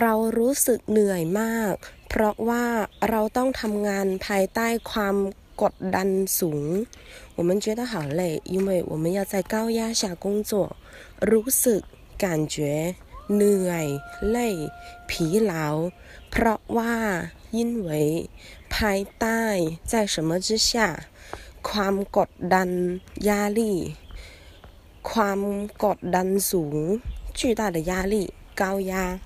เรารู้สึกเหนื่อยมาก เพราะว่าเราต้องทำงานภายใต้ความกดดันสูง我们觉得好累因为我们要在高压下工作รู้สึก感觉เหนื่อย累ล่疲劳เพราะว่า因为ภายใต้在什么之下ความกดดัน压力ความกดดันสูง巨大的压力高压